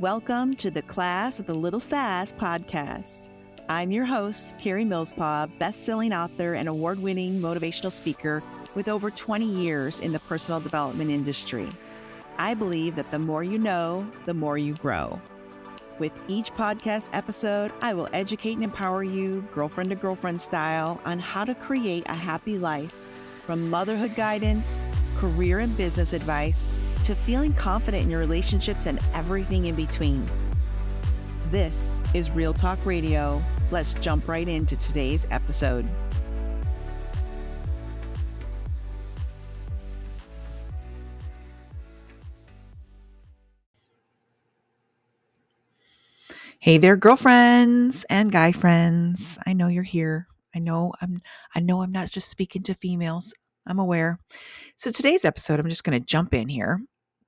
Welcome to the Class of the Little Sass podcast. I'm your host, Karie Millspaugh, best-selling author and award-winning motivational speaker with over 20 years in the personal development industry. I believe that the more you know, the more you grow. With each podcast episode, I will educate and empower you, girlfriend to girlfriend style, on how to create a happy life from motherhood guidance, career and business advice, to feeling confident in your relationships and everything in between. This is Real Talk Radio. Let's jump right into today's episode. Hey there, girlfriends and guy friends. I know you're here. I know I'm I know I'm not just speaking to females. I'm aware. So today's episode, I'm just going to jump in here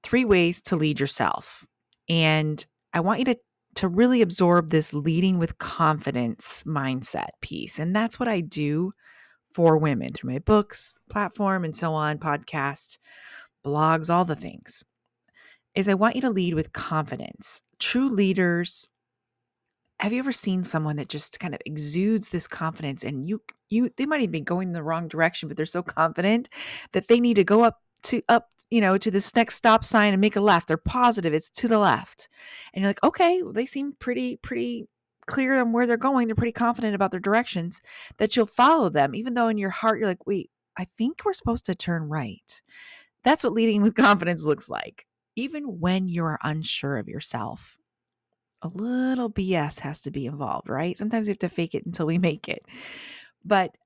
three ways to lead yourself. And I want you to to really absorb this leading with confidence mindset piece. And that's what I do for women through my books, platform, and so on, podcasts, blogs, all the things. Is I want you to lead with confidence. True leaders have you ever seen someone that just kind of exudes this confidence and you you they might even be going in the wrong direction but they're so confident that they need to go up to up you know, to this next stop sign and make a left. They're positive it's to the left. And you're like, okay, well, they seem pretty, pretty clear on where they're going. They're pretty confident about their directions that you'll follow them, even though in your heart you're like, wait, I think we're supposed to turn right. That's what leading with confidence looks like. Even when you are unsure of yourself, a little BS has to be involved, right? Sometimes we have to fake it until we make it. But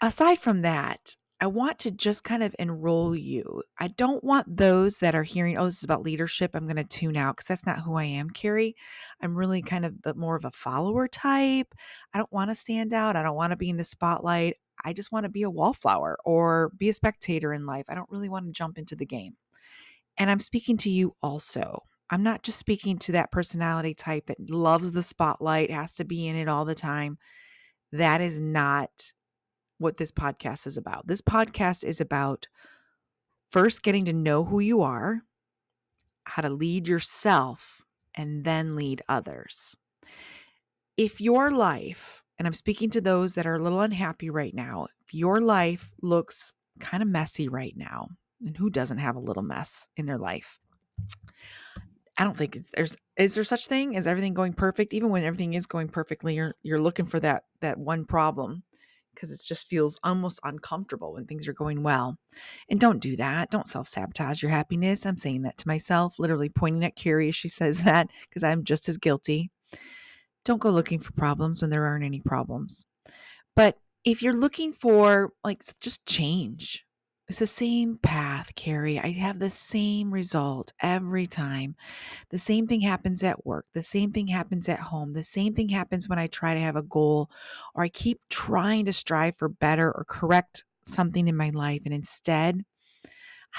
aside from that, I want to just kind of enroll you. I don't want those that are hearing, oh, this is about leadership. I'm going to tune out because that's not who I am, Karie. I'm really kind of the, more of a follower type. I don't want to stand out. I don't want to be in the spotlight. I just want to be a wallflower or be a spectator in life. I don't really want to jump into the game. And I'm speaking to you also. I'm not just speaking to that personality type that loves the spotlight, has to be in it all the time. That is not what this podcast is about. This podcast is about first getting to know who you are, how to lead yourself, and then lead others. If your life, and I'm speaking to those that are a little unhappy right now, if your life looks kind of messy right now, and who doesn't have a little mess in their life? I don't think it's, there's is there such thing as everything going perfect even when everything is going perfectly you're you're looking for that that one problem because it just feels almost uncomfortable when things are going well. And don't do that. Don't self sabotage your happiness. I'm saying that to myself, literally pointing at Karie as she says that because I'm just as guilty. Don't go looking for problems when there aren't any problems. But if you're looking for like just change, it's the same path, Karie. I have the same result every time. The same thing happens at work. The same thing happens at home. The same thing happens when I try to have a goal or I keep trying to strive for better or correct something in my life. And instead,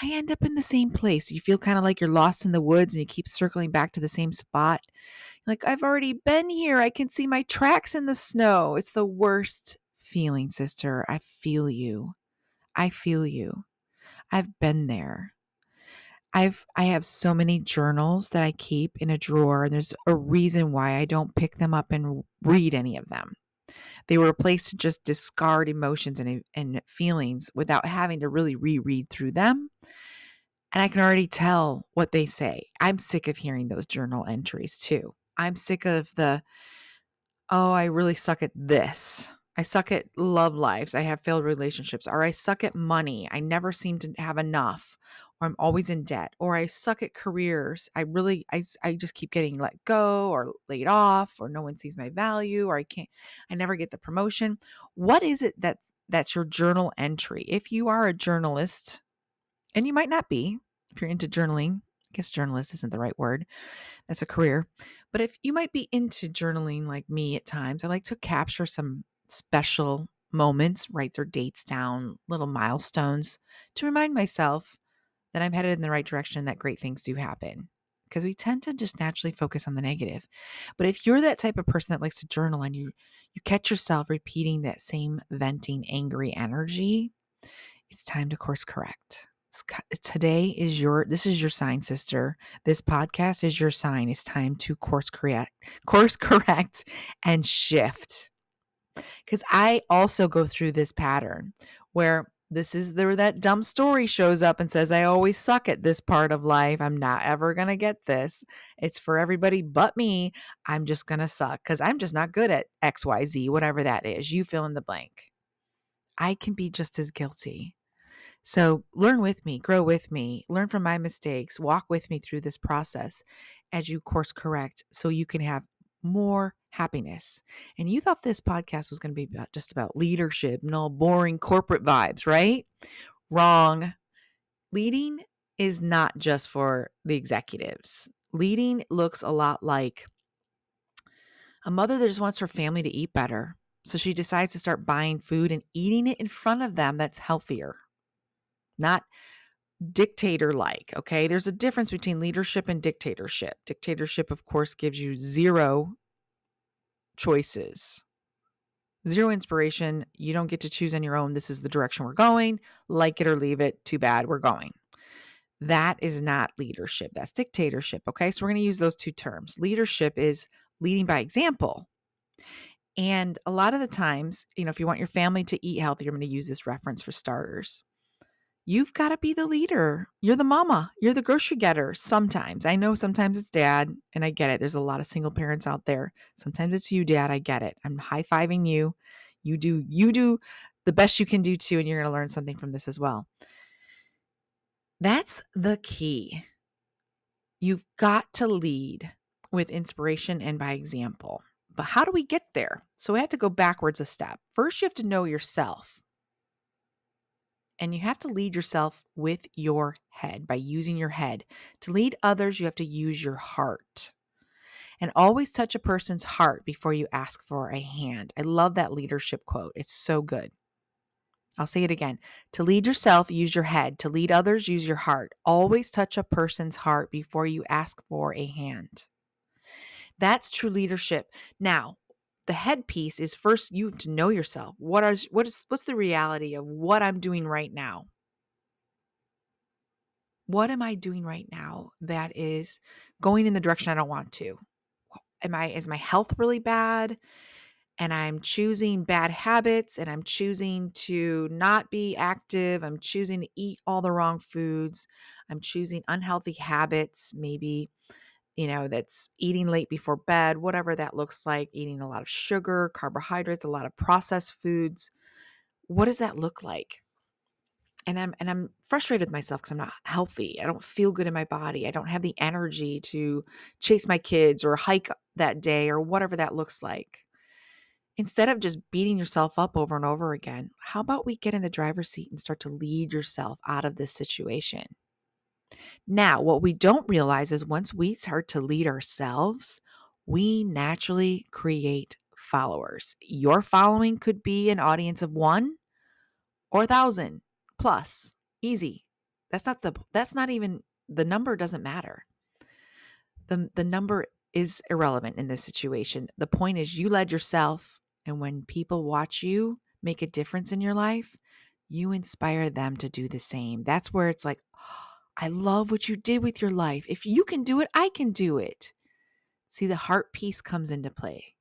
I end up in the same place. You feel kind of like you're lost in the woods and you keep circling back to the same spot. Like, I've already been here. I can see my tracks in the snow. It's the worst feeling, sister. I feel you. I feel you. I've been there. I've I have so many journals that I keep in a drawer and there's a reason why I don't pick them up and read any of them. They were a place to just discard emotions and, and feelings without having to really reread through them. And I can already tell what they say. I'm sick of hearing those journal entries too. I'm sick of the, oh, I really suck at this. I suck at love lives. I have failed relationships. Or I suck at money. I never seem to have enough. Or I'm always in debt. Or I suck at careers. I really, I, I just keep getting let go or laid off or no one sees my value or I can't, I never get the promotion. What is it that that's your journal entry? If you are a journalist, and you might not be, if you're into journaling, I guess journalist isn't the right word. That's a career. But if you might be into journaling like me at times, I like to capture some special moments, write their dates down, little milestones to remind myself that I'm headed in the right direction, that great things do happen. Because we tend to just naturally focus on the negative. But if you're that type of person that likes to journal and you you catch yourself repeating that same venting angry energy, it's time to course correct. today is your this is your sign sister this podcast is your sign it's time to course correct course correct and shift because i also go through this pattern where this is there that dumb story shows up and says i always suck at this part of life. I'm not ever going to get this. It's for everybody but me. I'm just going to suck because i'm just not good at xyz whatever that is. You fill in the blank. I can be just as guilty. So learn with me, grow with me, learn from my mistakes, walk with me through this process as you course correct so you can have more happiness. And you thought this podcast was going to be about, just about leadership and all boring corporate vibes, right? Wrong. Leading is not just for the executives. Leading looks a lot like a mother that just wants her family to eat better. So she decides to start buying food and eating it in front of them that's healthier not dictator like. Okay. There's a difference between leadership and dictatorship. Dictatorship, of course, gives you zero choices, zero inspiration. You don't get to choose on your own. This is the direction we're going. Like it or leave it. Too bad. We're going. That is not leadership. That's dictatorship. Okay. So we're going to use those two terms. Leadership is leading by example. And a lot of the times, you know, if you want your family to eat healthy, I'm going to use this reference for starters you've got to be the leader. You're the mama, you're the grocery getter. Sometimes I know sometimes it's dad, and I get it. There's a lot of single parents out there. Sometimes it's you, dad. I get it. I'm high fiving you. You do, you do the best you can do too, and you're going to learn something from this as well. That's the key. You've got to lead with inspiration and by example. But how do we get there? So we have to go backwards a step. First, you have to know yourself and you have to lead yourself with your head by using your head. To lead others, you have to use your heart. And always touch a person's heart before you ask for a hand. I love that leadership quote. It's so good. I'll say it again. To lead yourself, use your head. To lead others, use your heart. Always touch a person's heart before you ask for a hand. That's true leadership. Now, the headpiece is first you to know yourself. What are what is what's the reality of what I'm doing right now? What am I doing right now that is going in the direction I don't want to? Am I is my health really bad? And I'm choosing bad habits and I'm choosing to not be active. I'm choosing to eat all the wrong foods. I'm choosing unhealthy habits, maybe you know, that's eating late before bed, whatever that looks like, eating a lot of sugar, carbohydrates, a lot of processed foods. What does that look like? And I'm and I'm frustrated with myself because I'm not healthy. I don't feel good in my body. I don't have the energy to chase my kids or hike that day or whatever that looks like. Instead of just beating yourself up over and over again, how about we get in the driver's seat and start to lead yourself out of this situation? Now, what we don't realize is once we start to lead ourselves, we naturally create followers. Your following could be an audience of one or a thousand plus. Easy. That's not the that's not even the number doesn't matter. The the number is irrelevant in this situation. The point is you led yourself and when people watch you make a difference in your life, you inspire them to do the same. That's where it's like, I love what you did with your life. If you can do it, I can do it. See, the heart piece comes into play.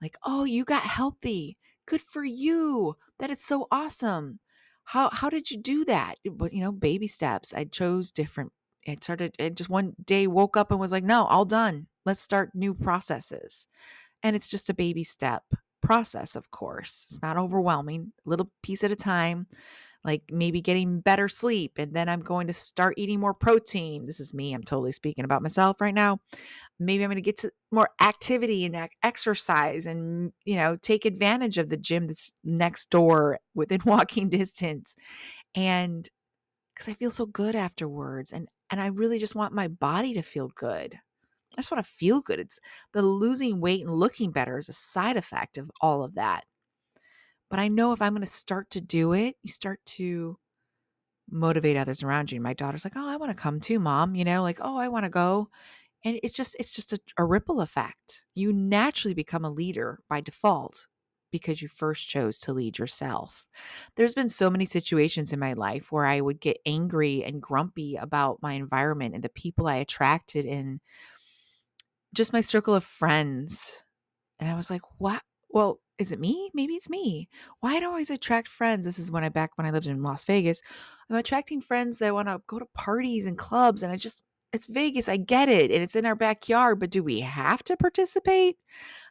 Like, oh, you got healthy. Good for you. That is so awesome. How how did you do that? But you know, baby steps. I chose different. I started I just one day woke up and was like, no, all done. Let's start new processes. And it's just a baby step process, of course. It's not overwhelming, little piece at a time like maybe getting better sleep and then I'm going to start eating more protein. This is me. I'm totally speaking about myself right now. Maybe I'm going to get to more activity and exercise and you know, take advantage of the gym that's next door within walking distance. And cuz I feel so good afterwards and and I really just want my body to feel good. I just want to feel good. It's the losing weight and looking better is a side effect of all of that. But I know if I'm going to start to do it, you start to motivate others around you. My daughter's like, "Oh, I want to come too, mom." You know, like, "Oh, I want to go." And it's just it's just a, a ripple effect. You naturally become a leader by default because you first chose to lead yourself. There's been so many situations in my life where I would get angry and grumpy about my environment and the people I attracted in just my circle of friends. And I was like, what? Well, is it me? Maybe it's me. Why do I always attract friends? This is when I back when I lived in Las Vegas. I'm attracting friends that want to go to parties and clubs. And I just, it's Vegas. I get it. And it's in our backyard. But do we have to participate?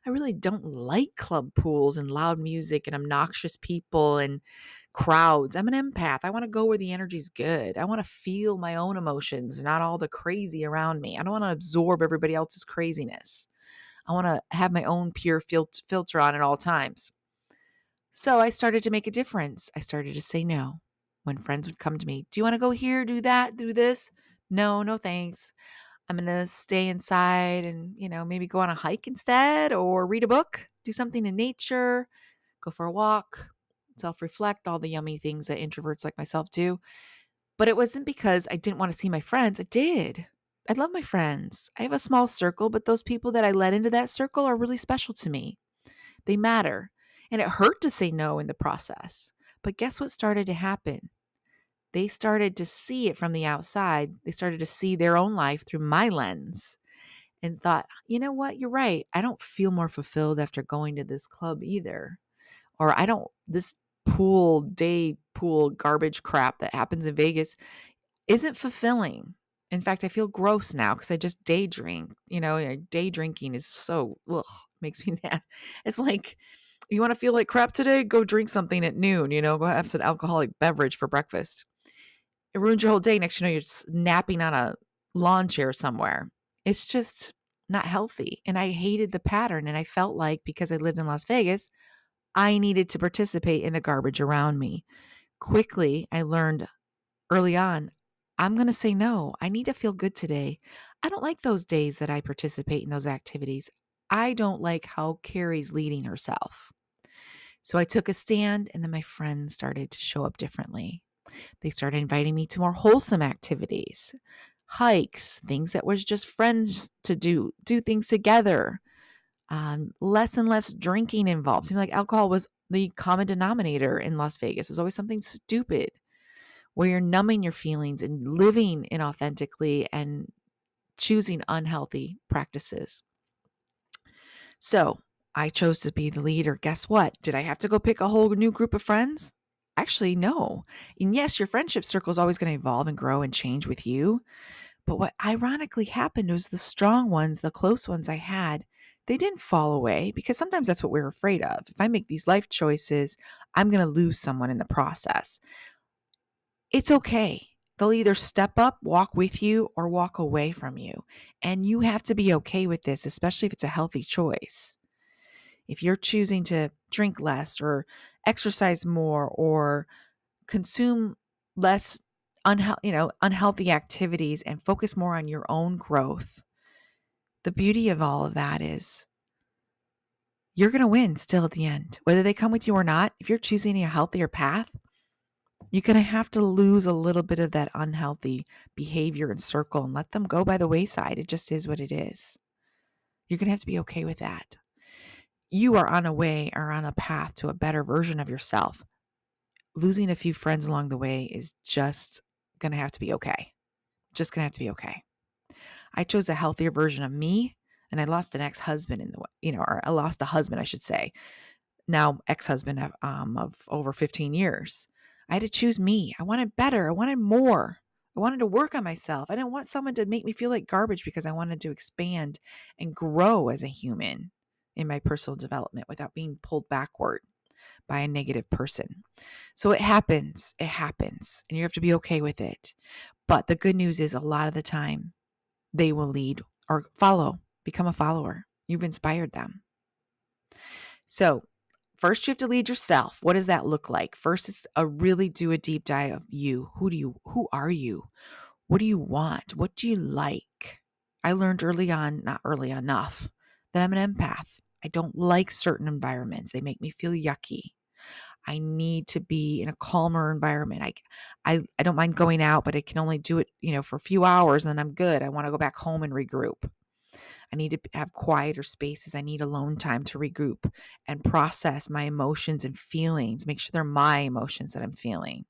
I really don't like club pools and loud music and obnoxious people and crowds. I'm an empath. I want to go where the energy's good. I want to feel my own emotions, not all the crazy around me. I don't want to absorb everybody else's craziness. I want to have my own pure fil- filter on at all times. So I started to make a difference. I started to say no when friends would come to me. Do you want to go here, do that, do this? No, no thanks. I'm going to stay inside and, you know, maybe go on a hike instead or read a book, do something in nature, go for a walk, self reflect, all the yummy things that introverts like myself do. But it wasn't because I didn't want to see my friends. I did. I love my friends. I have a small circle, but those people that I let into that circle are really special to me. They matter. And it hurt to say no in the process. But guess what started to happen? They started to see it from the outside. They started to see their own life through my lens and thought, you know what? You're right. I don't feel more fulfilled after going to this club either. Or I don't, this pool, day pool garbage crap that happens in Vegas isn't fulfilling. In fact, I feel gross now because I just day drink. You know, day drinking is so ugh, makes me mad. It's like you want to feel like crap today, go drink something at noon. You know, go have some alcoholic beverage for breakfast. It ruins your whole day. Next, you know, you're just napping on a lawn chair somewhere. It's just not healthy. And I hated the pattern. And I felt like because I lived in Las Vegas, I needed to participate in the garbage around me. Quickly, I learned early on I'm going to say no. I need to feel good today. I don't like those days that I participate in those activities. I don't like how Karie's leading herself. So I took a stand, and then my friends started to show up differently. They started inviting me to more wholesome activities, hikes, things that was just friends to do, do things together. Um, less and less drinking involved. Seemed like alcohol was the common denominator in Las Vegas. It was always something stupid where you're numbing your feelings and living inauthentically and choosing unhealthy practices. So I chose to be the leader. Guess what? Did I have to go pick a whole new group of friends? Actually, no. And yes, your friendship circle is always going to evolve and grow and change with you. But what ironically happened was the strong ones, the close ones I had, they didn't fall away because sometimes that's what we're afraid of. If I make these life choices, I'm going to lose someone in the process it's okay. They'll either step up, walk with you, or walk away from you. And you have to be okay with this, especially if it's a healthy choice. If you're choosing to drink less or exercise more or consume less unhealthy, you know, unhealthy activities and focus more on your own growth, the beauty of all of that is you're going to win still at the end. Whether they come with you or not, if you're choosing a healthier path, you're going to have to lose a little bit of that unhealthy behavior and circle and let them go by the wayside. It just is what it is. You're going to have to be okay with that. You are on a way or on a path to a better version of yourself. Losing a few friends along the way is just going to have to be okay. Just going to have to be okay. I chose a healthier version of me and I lost an ex-husband in the way, you know, or I lost a husband, I should say. Now ex-husband of, um, of over 15 years. I had to choose me. I wanted better. I wanted more. I wanted to work on myself. I didn't want someone to make me feel like garbage because I wanted to expand and grow as a human in my personal development without being pulled backward by a negative person. So it happens. It happens. And you have to be okay with it. But the good news is a lot of the time they will lead or follow, become a follower. You've inspired them. So First, you have to lead yourself. What does that look like? First, is a really do a deep dive of you. Who do you, who are you? What do you want? What do you like? I learned early on, not early enough, that I'm an empath. I don't like certain environments. They make me feel yucky. I need to be in a calmer environment. I, I, I don't mind going out, but I can only do it, you know, for a few hours and then I'm good. I want to go back home and regroup. I need to have quieter spaces. I need alone time to regroup and process my emotions and feelings, make sure they're my emotions that I'm feeling.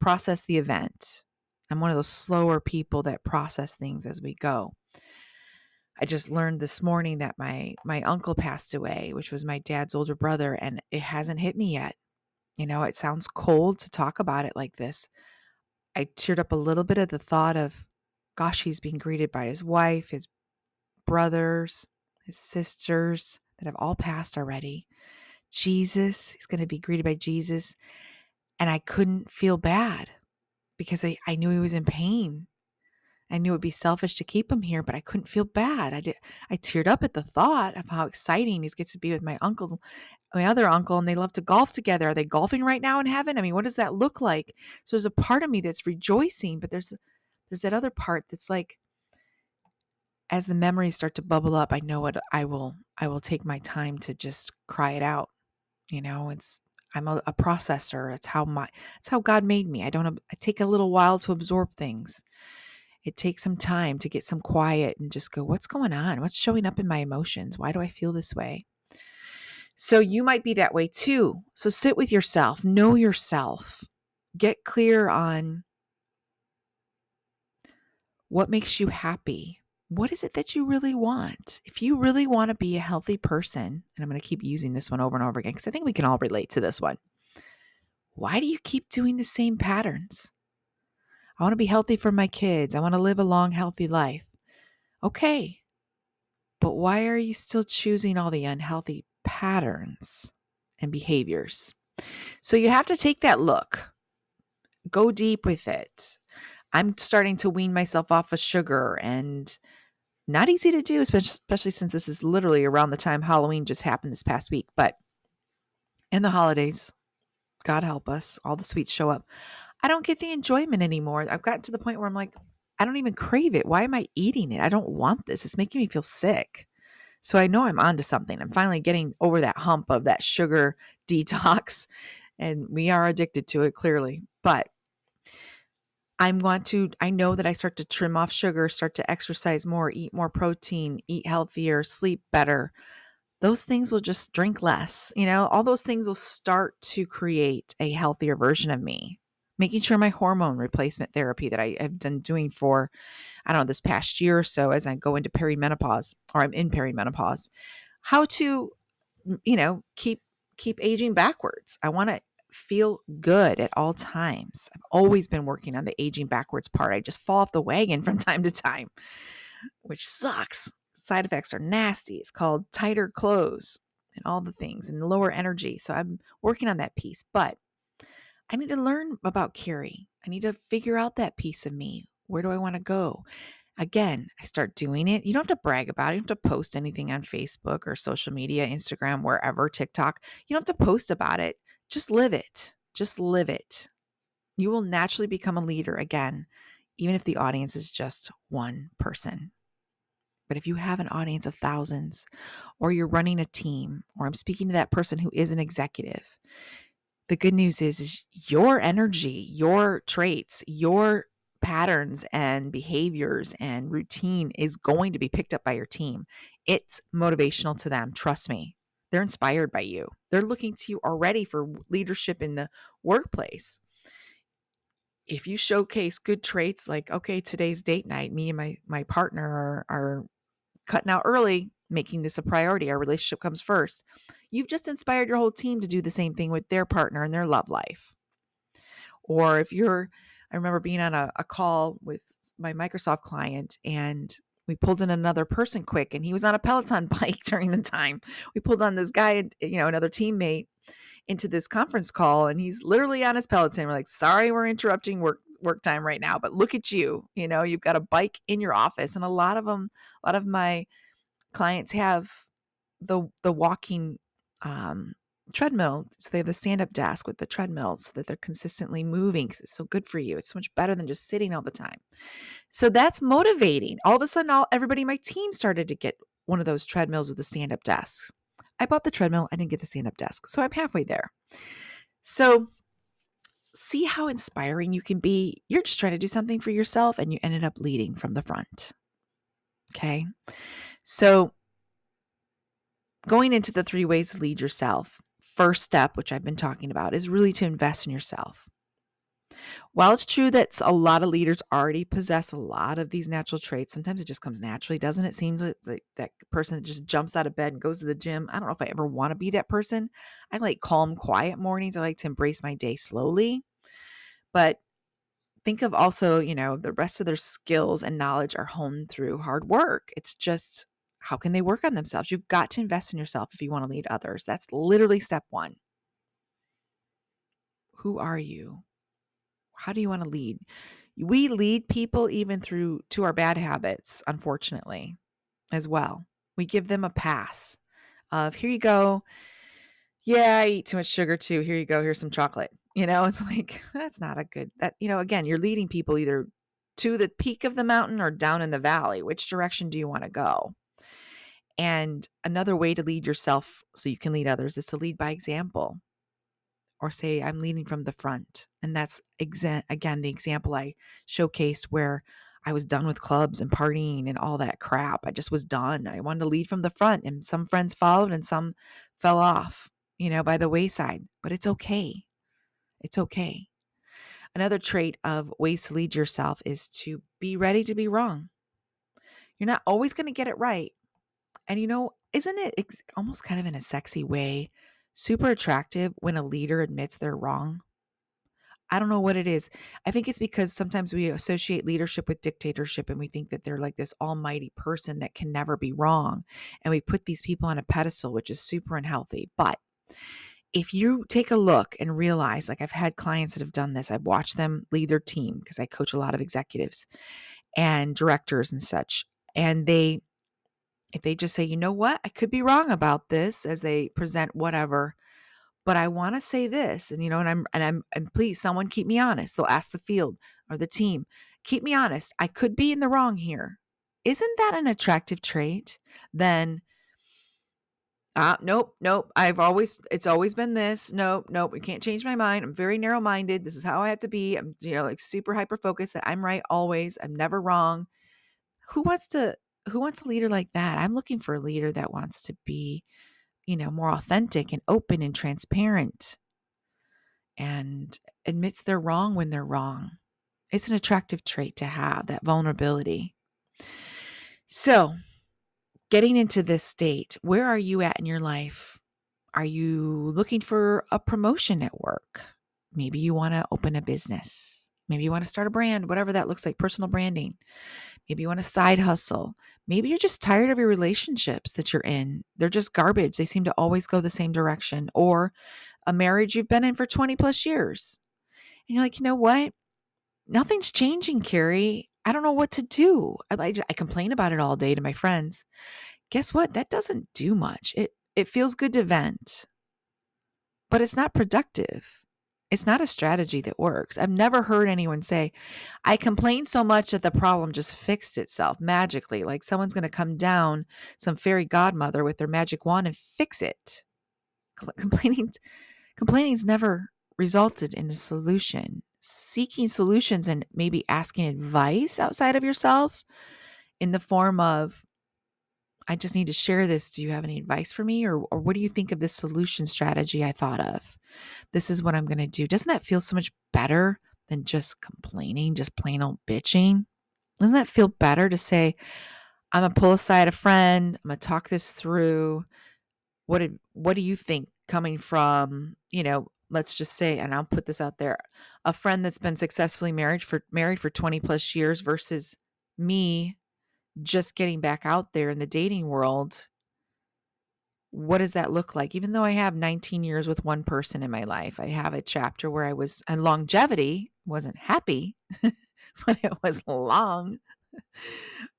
Process the event. I'm one of those slower people that process things as we go. I just learned this morning that my my uncle passed away, which was my dad's older brother, and it hasn't hit me yet. You know, it sounds cold to talk about it like this. I teared up a little bit at the thought of, gosh, he's being greeted by his wife, his brothers, his sisters that have all passed already. Jesus, he's going to be greeted by Jesus. And I couldn't feel bad because I, I knew he was in pain. I knew it would be selfish to keep him here, but I couldn't feel bad. I did I teared up at the thought of how exciting he gets to be with my uncle, my other uncle, and they love to golf together. Are they golfing right now in heaven? I mean, what does that look like? So there's a part of me that's rejoicing, but there's there's that other part that's like as the memories start to bubble up, I know what I will I will take my time to just cry it out. You know, it's I'm a, a processor. It's how my it's how God made me. I don't I take a little while to absorb things. It takes some time to get some quiet and just go, what's going on? What's showing up in my emotions? Why do I feel this way? So you might be that way too. So sit with yourself, know yourself, get clear on what makes you happy what is it that you really want? If you really want to be a healthy person, and I'm going to keep using this one over and over again because I think we can all relate to this one. Why do you keep doing the same patterns? I want to be healthy for my kids. I want to live a long, healthy life. Okay. But why are you still choosing all the unhealthy patterns and behaviors? So you have to take that look, go deep with it. I'm starting to wean myself off of sugar and not easy to do, especially since this is literally around the time Halloween just happened this past week. But in the holidays, God help us, all the sweets show up. I don't get the enjoyment anymore. I've gotten to the point where I'm like, I don't even crave it. Why am I eating it? I don't want this. It's making me feel sick. So I know I'm onto something. I'm finally getting over that hump of that sugar detox. And we are addicted to it clearly. But I'm going to, I know that I start to trim off sugar, start to exercise more, eat more protein, eat healthier, sleep better. Those things will just drink less. You know, all those things will start to create a healthier version of me. Making sure my hormone replacement therapy that I have been doing for, I don't know, this past year or so as I go into perimenopause or I'm in perimenopause, how to, you know, keep keep aging backwards. I want to feel good at all times. I've always been working on the aging backwards part. I just fall off the wagon from time to time, which sucks. Side effects are nasty. It's called tighter clothes and all the things and lower energy. So I'm working on that piece, but I need to learn about Karie. I need to figure out that piece of me. Where do I want to go? Again, I start doing it. You don't have to brag about it. You don't have to post anything on Facebook or social media, Instagram, wherever, TikTok. You don't have to post about it. Just live it. Just live it. You will naturally become a leader again, even if the audience is just one person. But if you have an audience of thousands, or you're running a team, or I'm speaking to that person who is an executive, the good news is, is your energy, your traits, your patterns and behaviors and routine is going to be picked up by your team. It's motivational to them. Trust me. They're inspired by you. They're looking to you already for leadership in the workplace. If you showcase good traits like, okay, today's date night, me and my, my partner are, are cutting out early, making this a priority. Our relationship comes first. You've just inspired your whole team to do the same thing with their partner and their love life. Or if you're, I remember being on a, a call with my Microsoft client and we pulled in another person quick and he was on a peloton bike during the time. We pulled on this guy you know another teammate into this conference call and he's literally on his peloton. We're like sorry we're interrupting work work time right now but look at you you know you've got a bike in your office. And a lot of them a lot of my clients have the the walking um treadmill. So they have the stand up desk with the treadmill so that they're consistently moving because it's so good for you. It's so much better than just sitting all the time. So that's motivating. All of a sudden, all everybody in my team started to get one of those treadmills with the stand up desks. I bought the treadmill, I didn't get the stand up desk. So I'm halfway there. So see how inspiring you can be. You're just trying to do something for yourself and you ended up leading from the front. Okay. So, going into the three ways to lead yourself, first step, which I've been talking about, is really to invest in yourself. While it's true that a lot of leaders already possess a lot of these natural traits, sometimes it just comes naturally, doesn't it? Seems like, that person that just jumps out of bed and goes to the gym. I don't know if I ever want to be that person. I like calm, quiet mornings. I like to embrace my day slowly. But think of also, you know, the rest of their skills and knowledge are honed through hard work. It's just how can they work on themselves? You've got to invest in yourself if you want to lead others. That's literally step one. Who are you? How do you want to lead? We lead people even through to our bad habits, unfortunately, as well. We give them a pass of here you go. Yeah, I eat too much sugar too. Here you go. Here's some chocolate. You know, it's like that's not a good that you know, again, you're leading people either to the peak of the mountain or down in the valley. Which direction do you want to go? And another way to lead yourself so you can lead others is to lead by example or say, I'm leading from the front. And that's exa- again the example I showcased where I was done with clubs and partying and all that crap. I just was done. I wanted to lead from the front, and some friends followed and some fell off, you know, by the wayside. But it's okay. It's okay. Another trait of ways to lead yourself is to be ready to be wrong. You're not always going to get it right, and you know, isn't it ex- almost kind of in a sexy way super attractive when a leader admits they're wrong? I don't know what it is. I think it's because sometimes we associate leadership with dictatorship and we think that they're like this almighty person that can never be wrong. And we put these people on a pedestal, which is super unhealthy. But if you take a look and realize, like I've had clients that have done this, I've watched them lead their team because I coach a lot of executives and directors and such. And they if they just say, you know what, I could be wrong about this as they present whatever, but I want to say this, and you know, and I'm and I'm and please, someone keep me honest. They'll ask the field or the team, keep me honest. I could be in the wrong here. Isn't that an attractive trait? Then uh, nope, nope. I've always, it's always been this. Nope, nope. We can't change my mind. I'm very narrow minded. This is how I have to be. I'm, you know, like super hyper focused that I'm right always. I'm never wrong. Who wants to who wants a leader like that? I'm looking for a leader that wants to be, you know, more authentic and open and transparent and admits they're wrong when they're wrong. It's an attractive trait to have that vulnerability. So, getting into this state, where are you at in your life? Are you looking for a promotion at work? Maybe you want to open a business. Maybe you want to start a brand, whatever that looks like, personal branding. Maybe you want a side hustle. Maybe you're just tired of your relationships that you're in. They're just garbage. They seem to always go the same direction. Or a marriage you've been in for 20 plus years. And you're like, you know what? Nothing's changing, Karie. I don't know what to do. I, I, I complain about it all day to my friends. Guess what? That doesn't do much. It it feels good to vent, but it's not productive. It's not a strategy that works. I've never heard anyone say, I complained so much that the problem just fixed itself magically, like someone's going to come down, some fairy godmother with their magic wand and fix it. Complaining complaining's never resulted in a solution. Seeking solutions and maybe asking advice outside of yourself in the form of I just need to share this. Do you have any advice for me? Or, or what do you think of this solution strategy I thought of? This is what I'm going to do. Doesn't that feel so much better than just complaining, just plain old bitching? Doesn't that feel better to say, I'm going to pull aside a friend, I'm going to talk this through? What, did, what do you think coming from, you know, let's just say, and I'll put this out there, a friend that's been successfully married for married for 20 plus years versus me just getting back out there in the dating world, what does that look like? Even though I have 19 years with one person in my life, I have a chapter where I was, and longevity wasn't happy, but it was long.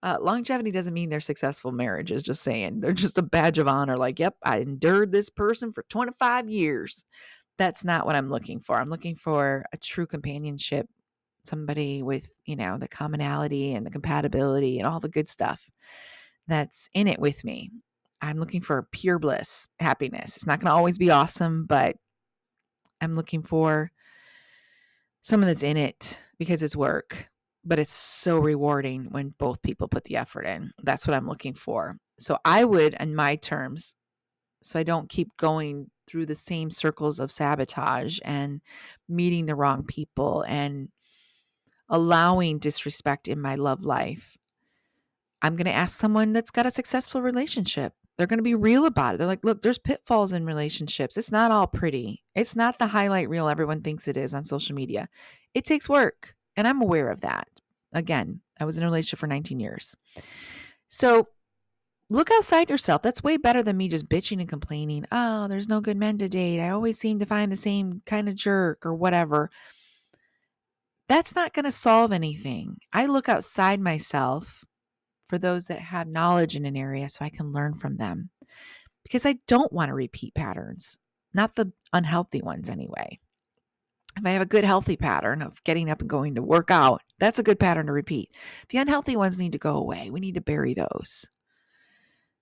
Uh, longevity doesn't mean they're successful marriages, just saying. They're just a badge of honor. Like, yep, I endured this person for 25 years. That's not what I'm looking for. I'm looking for a true companionship somebody with, you know, the commonality and the compatibility and all the good stuff that's in it with me. I'm looking for pure bliss, happiness. It's not going to always be awesome, but I'm looking for someone that's in it because it's work, but it's so rewarding when both people put the effort in. That's what I'm looking for. So I would, in my terms, so I don't keep going through the same circles of sabotage and meeting the wrong people and allowing disrespect in my love life. I'm going to ask someone that's got a successful relationship. They're going to be real about it. They're like, look, there's pitfalls in relationships. It's not all pretty. It's not the highlight reel everyone thinks it is on social media. It takes work. And I'm aware of that. Again, I was in a relationship for 19 years. So look outside yourself. That's way better than me just bitching and complaining. Oh, there's no good men to date. I always seem to find the same kind of jerk or whatever. That's not going to solve anything. I look outside myself for those that have knowledge in an area so I can learn from them because I don't want to repeat patterns, not the unhealthy ones anyway. If I have a good healthy pattern of getting up and going to work out, that's a good pattern to repeat. The unhealthy ones need to go away. We need to bury those.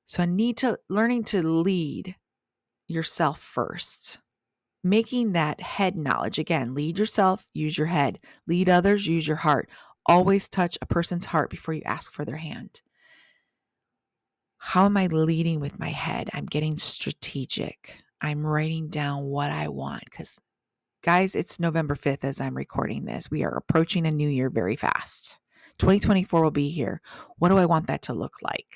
So I need to learning to lead yourself first. Making that head knowledge again, lead yourself, use your head. Lead others, use your heart. Always touch a person's heart before you ask for their hand. How am I leading with my head? I'm getting strategic. I'm writing down what I want because, guys, it's November 5th as I'm recording this. We are approaching a new year very fast. 2024 will be here. What do I want that to look like?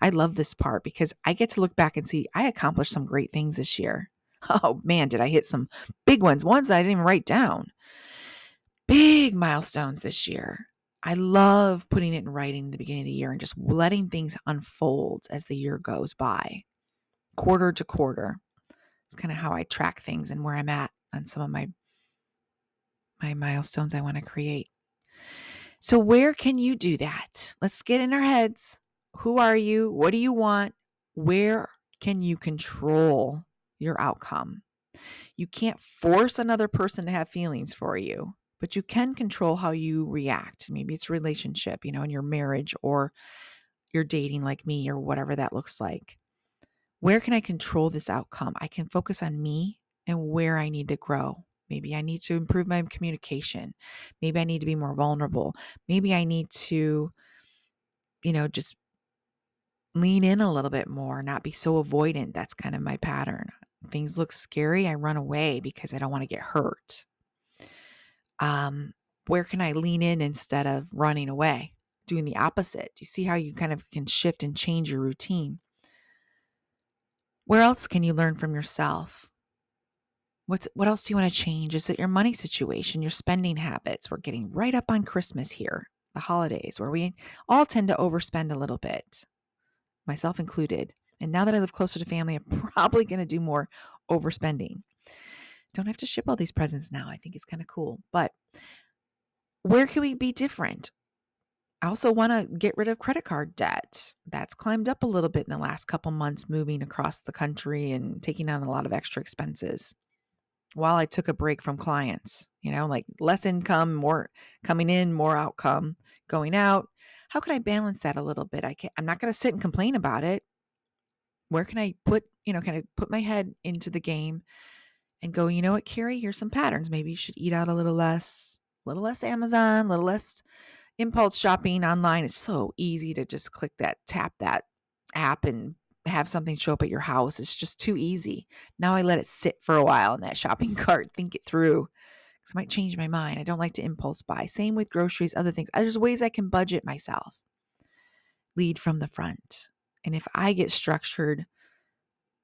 I love this part because I get to look back and see I accomplished some great things this year. Oh man, did I hit some big ones, ones I didn't even write down. Big milestones this year. I love putting it in writing in the beginning of the year and just letting things unfold as the year goes by, quarter to quarter. It's kind of how I track things and where I'm at on some of my my milestones I want to create. So where can you do that? Let's get in our heads. Who are you? What do you want? Where can you control your outcome? You can't force another person to have feelings for you, but you can control how you react. Maybe it's a relationship, you know, in your marriage or you're dating like me or whatever that looks like. Where can I control this outcome? I can focus on me and where I need to grow. Maybe I need to improve my communication. Maybe I need to be more vulnerable. Maybe I need to, you know, just lean in a little bit more, not be so avoidant. That's kind of my pattern. Things look scary, I run away because I don't want to get hurt. Um, where can I lean in instead of running away? Doing the opposite. Do you see how you kind of can shift and change your routine? Where else can you learn from yourself? What's what else do you want to change? Is it your money situation, your spending habits? We're getting right up on Christmas here, the holidays, where we all tend to overspend a little bit myself included. And now that I live closer to family, I'm probably going to do more overspending. Don't have to ship all these presents now. I think it's kind of cool. But where can we be different? I also want to get rid of credit card debt. That's climbed up a little bit in the last couple months, moving across the country and taking on a lot of extra expenses. While I took a break from clients, you know, like less income, more coming in, more outcome going out, how can I balance that a little bit? I can't, I'm not going to sit and complain about it. Where can I put, you know, can I put my head into the game and go, you know what, Karie, here's some patterns. Maybe you should eat out a little less, a little less Amazon, a little less impulse shopping online. It's so easy to just click that, tap that app and have something show up at your house. It's just too easy. Now I let it sit for a while in that shopping cart, think it through because I might change my mind. I don't like to impulse buy. Same with groceries, other things. There's ways I can budget myself. Lead from the front. And if I get structured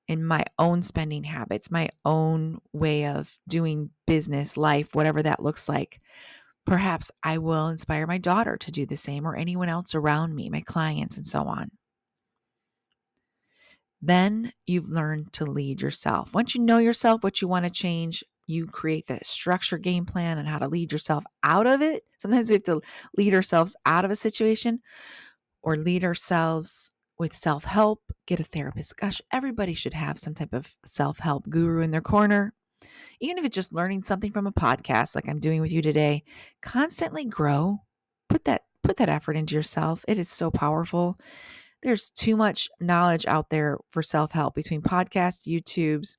in my own spending habits, my own way of doing business, life, whatever that looks like, perhaps I will inspire my daughter to do the same or anyone else around me, my clients, and so on. Then you've learned to lead yourself. Once you know yourself, what you want to change, you create the structure game plan and how to lead yourself out of it. Sometimes we have to lead ourselves out of a situation or lead ourselves with self help, get a therapist. Gosh, everybody should have some type of self help guru in their corner. Even if it's just learning something from a podcast like I'm doing with you today, constantly grow. Put that put that effort into yourself. It is so powerful. There's too much knowledge out there for self help between podcasts, YouTubes,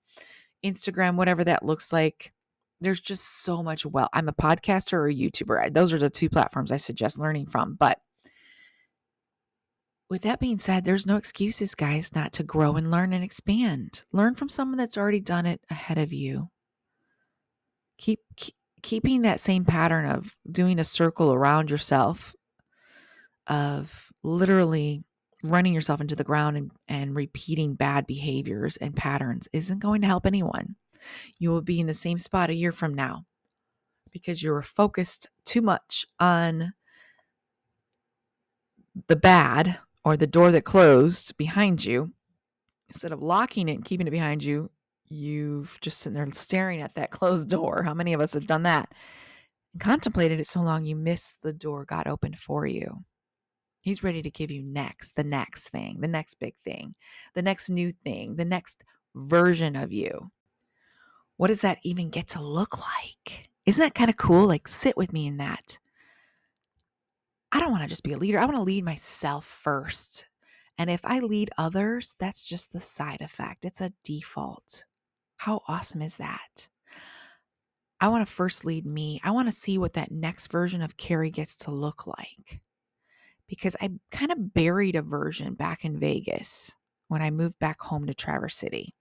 Instagram, whatever that looks like. There's just so much well. I'm a podcaster or a YouTuber. Those are the two platforms I suggest learning from. But with that being said, there's no excuses, guys, not to grow and learn and expand. Learn from someone that's already done it ahead of you. Keep, keep keeping that same pattern of doing a circle around yourself, of literally running yourself into the ground and, and repeating bad behaviors and patterns isn't going to help anyone. You will be in the same spot a year from now because you were focused too much on the bad or the door that closed behind you, instead of locking it and keeping it behind you, you've just sitting there staring at that closed door. How many of us have done that? And contemplated it so long you missed the door God opened for you. He's ready to give you next, the next thing, the next big thing, the next new thing, the next version of you. What does that even get to look like? Isn't that kind of cool? Like, sit with me in that. I don't want to just be a leader. I want to lead myself first. And if I lead others, that's just the side effect. It's a default. How awesome is that? I want to first lead me. I want to see what that next version of Karie gets to look like. Because I kind of buried a version back in Vegas when I moved back home to Traverse City.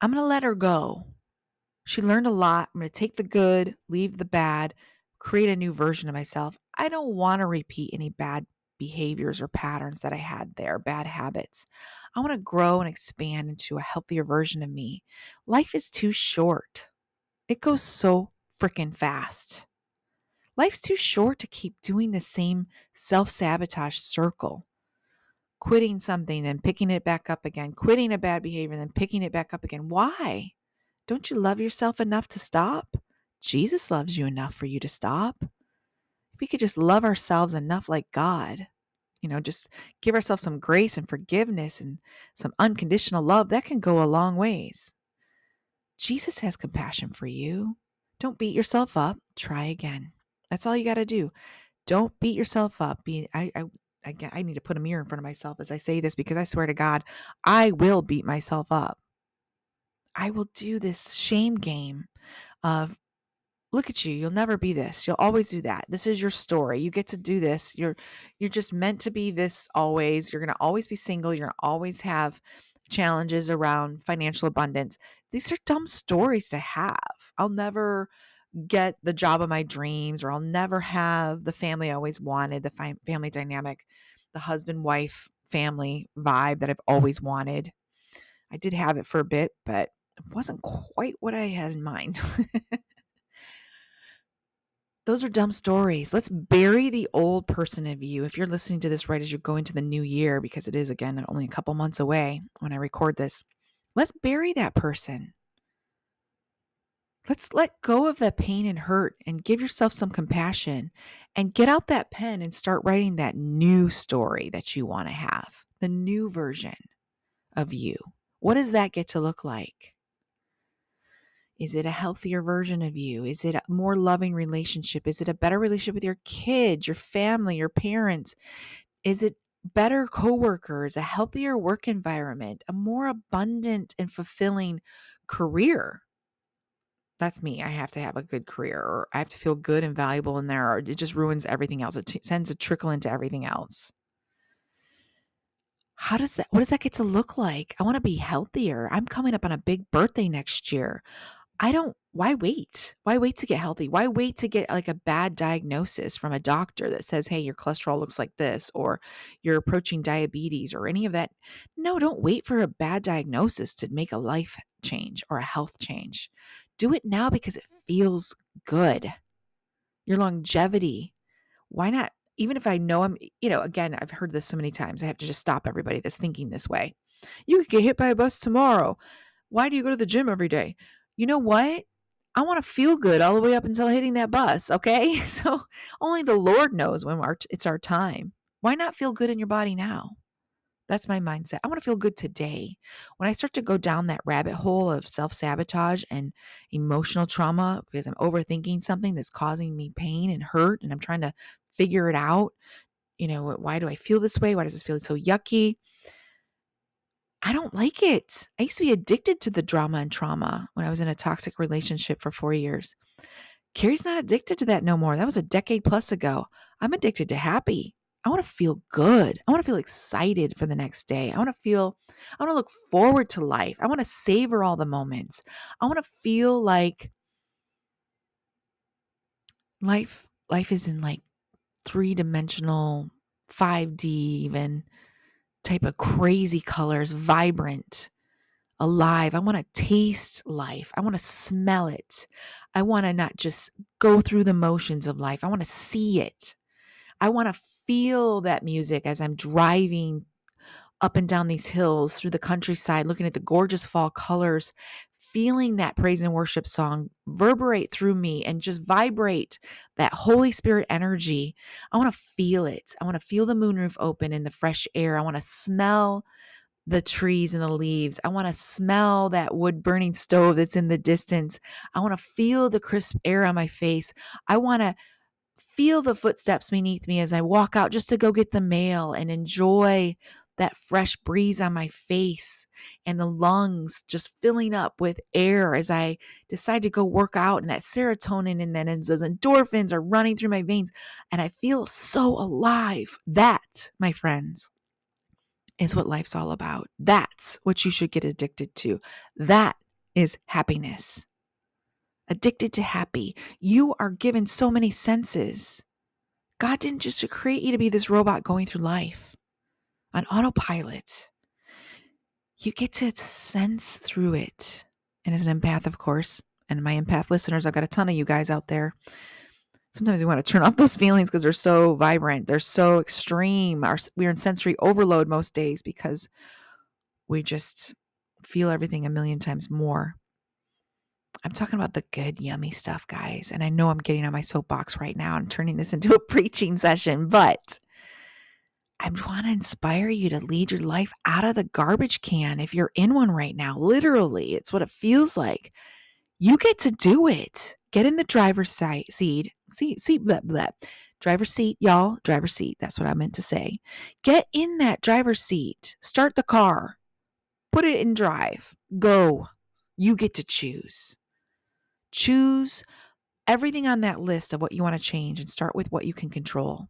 I'm going to let her go. She learned a lot. I'm going to take the good, leave the bad, create a new version of myself. I don't want to repeat any bad behaviors or patterns that I had there, bad habits. I want to grow and expand into a healthier version of me. Life is too short. It goes so freaking fast. Life's too short to keep doing the same self sabotage circle. Quitting something, then picking it back up again, quitting a bad behavior, then picking it back up again. Why? Don't you love yourself enough to stop? Jesus loves you enough for you to stop. If we could just love ourselves enough like God, you know, just give ourselves some grace and forgiveness and some unconditional love, that can go a long ways. Jesus has compassion for you. Don't beat yourself up. Try again. That's all you got to do. Don't beat yourself up. Be I, I I, I need to put a mirror in front of myself as I say this because I swear to God, I will beat myself up. I will do this shame game of look at you you'll never be this you'll always do that this is your story you get to do this you're you're just meant to be this always you're going to always be single you're always have challenges around financial abundance these are dumb stories to have i'll never get the job of my dreams or i'll never have the family i always wanted the family dynamic the husband wife family vibe that i've always wanted. I did have it for a bit but it wasn't quite what i had in mind those are dumb stories. Let's bury the old person of you. If you're listening to this right as you go into the new year, because it is again only a couple months away when I record this, let's bury that person. Let's let go of that pain and hurt and give yourself some compassion and get out that pen and start writing that new story that you want to have, the new version of you. What does that get to look like? Is it a healthier version of you? Is it a more loving relationship? Is it a better relationship with your kids, your family, your parents? Is it better coworkers, a healthier work environment, a more abundant and fulfilling career? That's me. I have to have a good career or I have to feel good and valuable in there or it just ruins everything else. It t- tends to trickle into everything else how does that what does that get to look like i want to be healthier i'm coming up on a big birthday next year I don't, why wait? Why wait to get healthy? Why wait to get like a bad diagnosis from a doctor that says, hey, your cholesterol looks like this, or you're approaching diabetes, or any of that? No, don't wait for a bad diagnosis to make a life change or a health change. Do it now because it feels good. Your longevity. Why not? Even if I know I'm, you know, again, I've heard this so many times, I have to just stop everybody that's thinking this way. You could get hit by a bus tomorrow. Why do you go to the gym every day? You know what? I want to feel good all the way up until hitting that bus. Okay. So only the Lord knows when our, it's our time. Why not feel good in your body now? That's my mindset. I want to feel good today. When I start to go down that rabbit hole of self sabotage and emotional trauma because I'm overthinking something that's causing me pain and hurt, and I'm trying to figure it out, you know, why do I feel this way? Why does this feel so yucky? I don't like it. I used to be addicted to the drama and trauma when I was in a toxic relationship for four years. Karie's not addicted to that no more. That was a decade plus ago. I'm addicted to happy. I want to feel good. I want to feel excited for the next day. I want to feel, I want to look forward to life. I want to savor all the moments. I want to feel like life, life is in like three dimensional, 5D even type of crazy colors, vibrant, alive. I want to taste life. I want to smell it. I want to not just go through the motions of life. I want to see it. I want to feel that music as I'm driving up and down these hills through the countryside, looking at the gorgeous fall colors, feeling that praise and worship song reverberate through me and just vibrate that Holy Spirit energy. I want to feel it. I want to feel the moonroof open in the fresh air. I want to smell the trees and the leaves. I want to smell that wood burning stove that's in the distance. I want to feel the crisp air on my face. I want to feel the footsteps beneath me as I walk out just to go get the mail and enjoy that fresh breeze on my face and the lungs just filling up with air as I decide to go work out and that serotonin and then those endorphins are running through my veins and I feel so alive. That, my friends, is what life's all about. That's what you should get addicted to. That is happiness addicted to happy. You are given so many senses. God didn't just create you to be this robot going through life on autopilot. You get to sense through it. And as an empath, of course, and my empath listeners, I've got a ton of you guys out there. Sometimes we want to turn off those feelings because they're so vibrant, they're so extreme. Our, we're in sensory overload most days because we just feel everything a million times more. I'm talking about the good, yummy stuff, guys. And I know I'm getting on my soapbox right now and turning this into a preaching session, but I want to inspire you to lead your life out of the garbage can if you're in one right now. Literally, it's what it feels like. You get to do it. Get in the driver's seat. Seat, seat, blah, blah. Driver's seat, y'all. Driver's seat. That's what I meant to say. Get in that driver's seat. Start the car. Put it in drive. Go. You get to choose. Choose everything on that list of what you want to change and start with what you can control.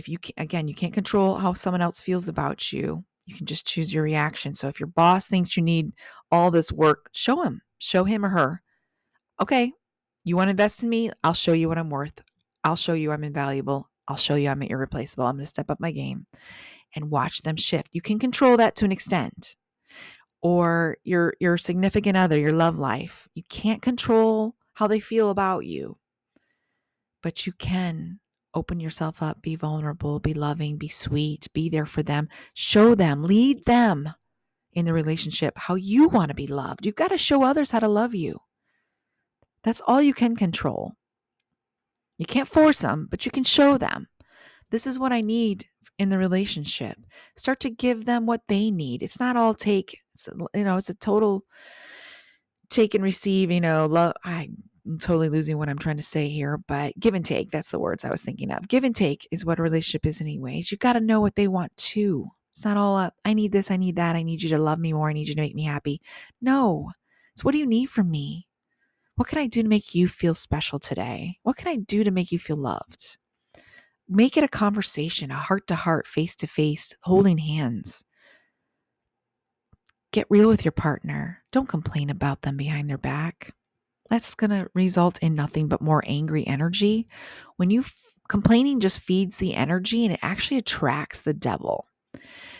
If you can, again, you can't control how someone else feels about you. You can just choose your reaction. So if your boss thinks you need all this work, show him, show him or her. Okay, you want to invest in me? I'll show you what I'm worth. I'll show you I'm invaluable. I'll show you I'm irreplaceable. I'm going to step up my game and watch them shift. You can control that to an extent or your your significant other, your love life. You can't control how they feel about you. But you can open yourself up, be vulnerable, be loving, be sweet, be there for them, show them, lead them in the relationship how you want to be loved. You've got to show others how to love you. That's all you can control. You can't force them, but you can show them. This is what I need in the relationship. Start to give them what they need. It's not all take, it's, you know, it's a total take and receive, you know, love. I'm totally losing what I'm trying to say here, but give and take, that's the words I was thinking of. Give and take is what a relationship is, anyways. You've got to know what they want too. It's not all up, I need this, I need that, I need you to love me more, I need you to make me happy. No, it's what do you need from me? What can I do to make you feel special today? What can I do to make you feel loved? make it a conversation, a heart to heart, face to face, holding hands. Get real with your partner. Don't complain about them behind their back. That's going to result in nothing but more angry energy. When you f- complaining just feeds the energy and it actually attracts the devil.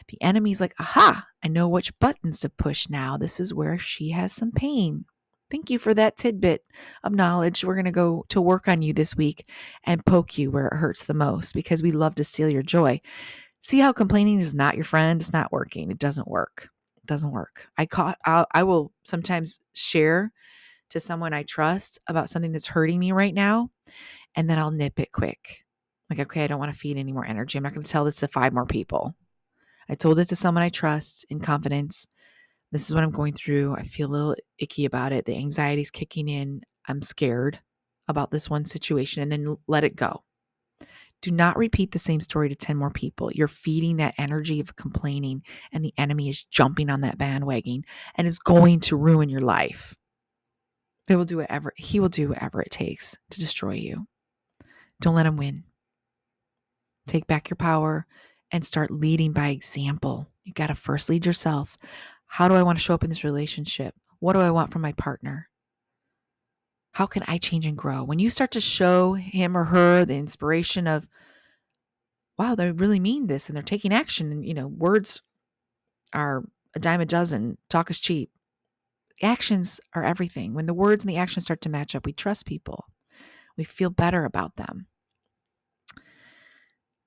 The enemy's like, aha, I know which buttons to push now. This is where she has some pain. Thank you for that tidbit of knowledge. We're going to go to work on you this week and poke you where it hurts the most because we love to steal your joy. See how complaining is not your friend? It's not working. It doesn't work. It doesn't work. I caught I'll, I will sometimes share to someone I trust about something that's hurting me right now and then I'll nip it quick. Like okay, I don't want to feed any more energy. I'm not going to tell this to five more people. I told it to someone I trust in confidence this is what I'm going through. I feel a little icky about it. The anxiety's kicking in. I'm scared about this one situation and then let it go. Do not repeat the same story to 10 more people. You're feeding that energy of complaining, and the enemy is jumping on that bandwagon and is going to ruin your life. They will do whatever, he will do whatever it takes to destroy you. Don't let him win. take back your power, and start leading by example. You got to first lead yourself. How do I want to show up in this relationship? What do I want from my partner? How can I change and grow? When you start to show him or her the inspiration of, wow, they really mean this and they're taking action, and you know, words are a dime a dozen, talk is cheap. Actions are everything. When the words and the actions start to match up, we trust people. We feel better about them.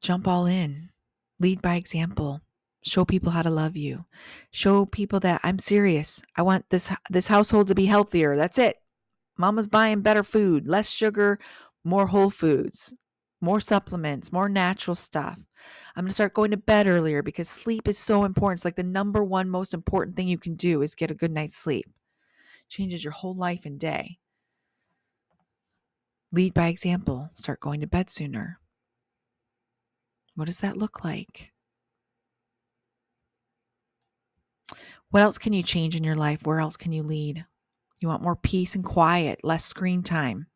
Jump all in. Lead by example. Show people how to love you. Show people that I'm serious. I want this this household to be healthier. That's it. Mama's buying better food, less sugar, more whole foods, more supplements, more natural stuff. I'm going to start going to bed earlier because sleep is so important. It's like the number one most important thing you can do is get a good night's sleep. Changes your whole life and day. Lead by example. Start going to bed sooner. What does that look like? What else can you change in your life? Where else can you lead? You want more peace and quiet, less screen time.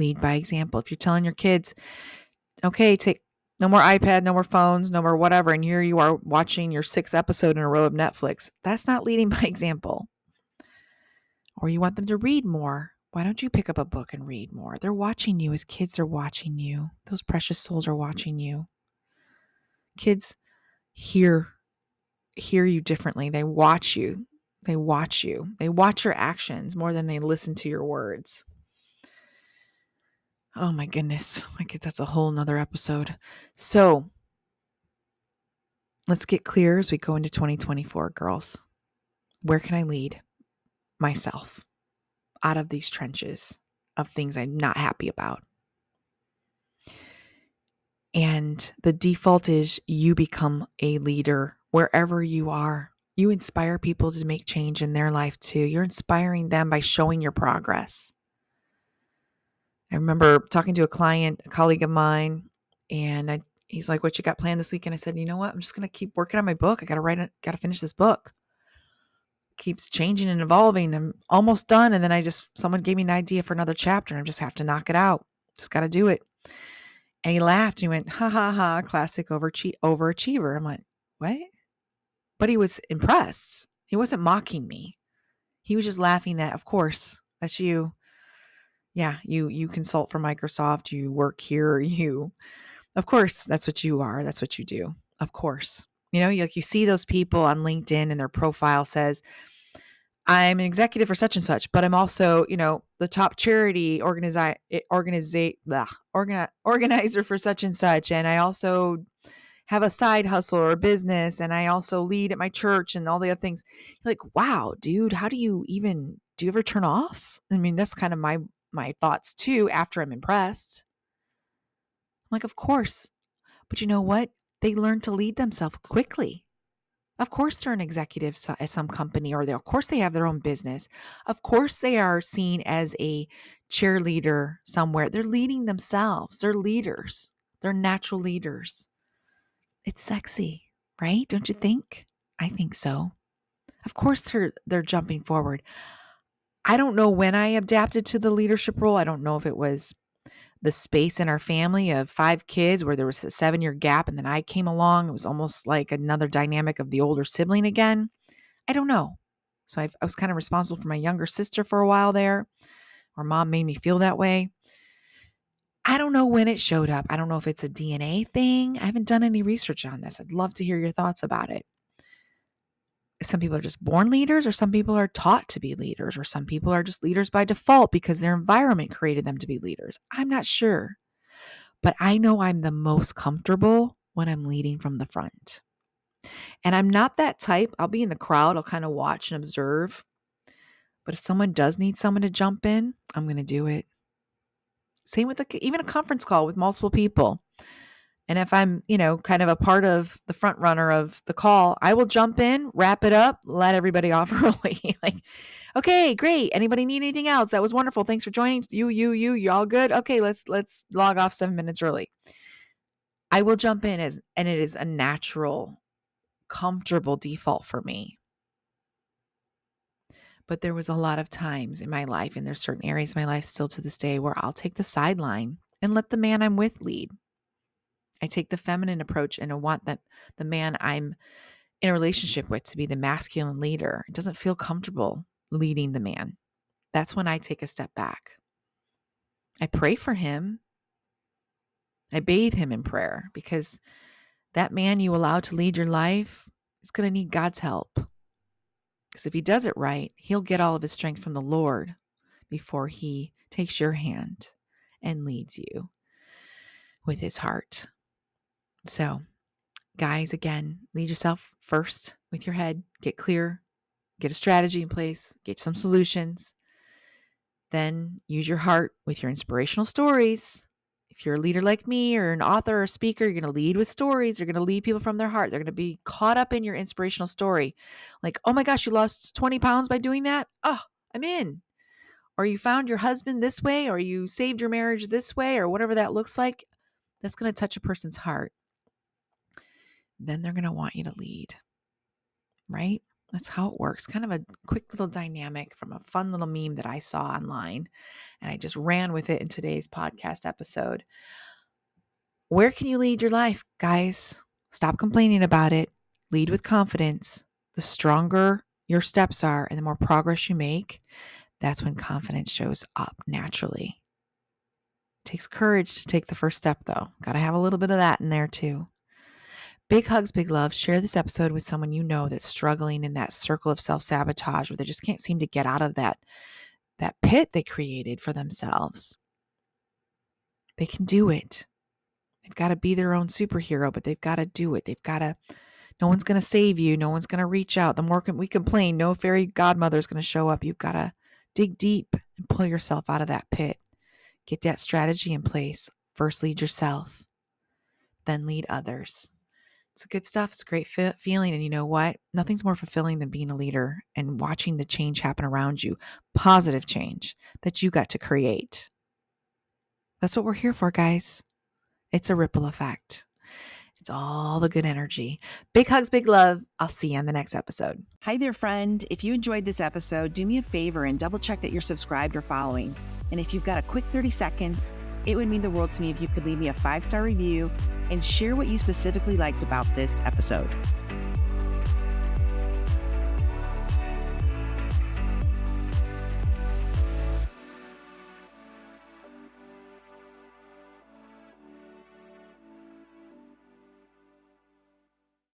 Lead by example. If you're telling your kids, okay, take no more iPad, no more phones, no more whatever, and here you are watching your sixth episode in a row of Netflix, that's not leading by example. Or you want them to read more. Why don't you pick up a book and read more? They're watching you as kids are watching you. Those precious souls are watching you. Kids hear hear you differently. They watch you. They watch you. They watch your actions more than they listen to your words. Oh my goodness. I get that's a whole nother episode. So let's get clear as we go into 2024, girls. Where can I lead myself out of these trenches of things I'm not happy about? And the default is you become a leader wherever you are. You inspire people to make change in their life too. You're inspiring them by showing your progress. I remember talking to a client, a colleague of mine, and I, he's like, "What you got planned this weekend?" I said, "You know what? I'm just gonna keep working on my book. I gotta write it. Gotta finish this book. Keeps changing and evolving. I'm almost done, and then I just someone gave me an idea for another chapter, and I just have to knock it out. Just gotta do it." And he laughed. And he went, "Ha ha ha! Classic overachiever." I'm like, "What?" But he was impressed. He wasn't mocking me. He was just laughing that, of course, that's you. Yeah, you you consult for Microsoft, you work here, you of course, that's what you are. That's what you do. Of course. You know, you, like you see those people on LinkedIn and their profile says, I'm an executive for such and such, but I'm also, you know, the top charity organizi- eh, organiza- blah, organi- organizer for such and such. And I also have a side hustle or business and I also lead at my church and all the other things. You're like, wow, dude, how do you even do you ever turn off? I mean, that's kind of my my thoughts too after I'm impressed. I'm like, of course. But you know what? They learn to lead themselves quickly. Of course, they're an executive at some company, or they, of course, they have their own business. Of course, they are seen as a cheerleader somewhere. They're leading themselves. They're leaders. They're natural leaders. It's sexy, right? Don't you think? I think so. Of course they're they're jumping forward. I don't know when I adapted to the leadership role. I don't know if it was the space in our family of five kids where there was a 7-year gap and then I came along. It was almost like another dynamic of the older sibling again. I don't know. So I, I was kind of responsible for my younger sister for a while there. Or mom made me feel that way. I don't know when it showed up. I don't know if it's a DNA thing. I haven't done any research on this. I'd love to hear your thoughts about it. Some people are just born leaders, or some people are taught to be leaders, or some people are just leaders by default because their environment created them to be leaders. I'm not sure. But I know I'm the most comfortable when I'm leading from the front. And I'm not that type. I'll be in the crowd, I'll kind of watch and observe. But if someone does need someone to jump in, I'm going to do it. Same with a, even a conference call with multiple people. And if I'm, you know, kind of a part of the front runner of the call, I will jump in, wrap it up, let everybody off early. like, okay, great. Anybody need anything else? That was wonderful. Thanks for joining. You, you, you, you all good? Okay, let's let's log off seven minutes early. I will jump in as and it is a natural, comfortable default for me. But there was a lot of times in my life, and there's certain areas of my life still to this day where I'll take the sideline and let the man I'm with lead. I take the feminine approach and I want that the man I'm in a relationship with to be the masculine leader. It doesn't feel comfortable leading the man. That's when I take a step back. I pray for him. I bathe him in prayer because that man you allow to lead your life is going to need God's help. Because if he does it right, he'll get all of his strength from the Lord before he takes your hand and leads you with his heart. So, guys, again, lead yourself first with your head, get clear, get a strategy in place, get some solutions. Then use your heart with your inspirational stories. If you're a leader like me or an author or a speaker, you're going to lead with stories. You're going to lead people from their heart. They're going to be caught up in your inspirational story. Like, oh my gosh, you lost 20 pounds by doing that? Oh, I'm in. Or you found your husband this way, or you saved your marriage this way, or whatever that looks like. That's going to touch a person's heart. Then they're going to want you to lead, right? That's how it works. Kind of a quick little dynamic from a fun little meme that I saw online. And I just ran with it in today's podcast episode. Where can you lead your life, guys? Stop complaining about it. Lead with confidence. The stronger your steps are and the more progress you make, that's when confidence shows up naturally. It takes courage to take the first step, though. Got to have a little bit of that in there, too. Big hugs, big love. Share this episode with someone you know that's struggling in that circle of self-sabotage where they just can't seem to get out of that that pit they created for themselves. They can do it. They've got to be their own superhero, but they've got to do it. They've got to no one's going to save you. No one's going to reach out. The more we complain, no fairy godmother is going to show up. You've got to dig deep and pull yourself out of that pit. Get that strategy in place. First, lead yourself, then lead others. It's good stuff. It's a great fe- feeling. And you know what? Nothing's more fulfilling than being a leader and watching the change happen around you, positive change that you got to create. That's what we're here for, guys. It's a ripple effect. It's all the good energy. Big hugs, big love. I'll see you on the next episode. Hi there, friend. If you enjoyed this episode, do me a favor and double check that you're subscribed or following. And if you've got a quick 30 seconds, it would mean the world to me if you could leave me a five star review and share what you specifically liked about this episode.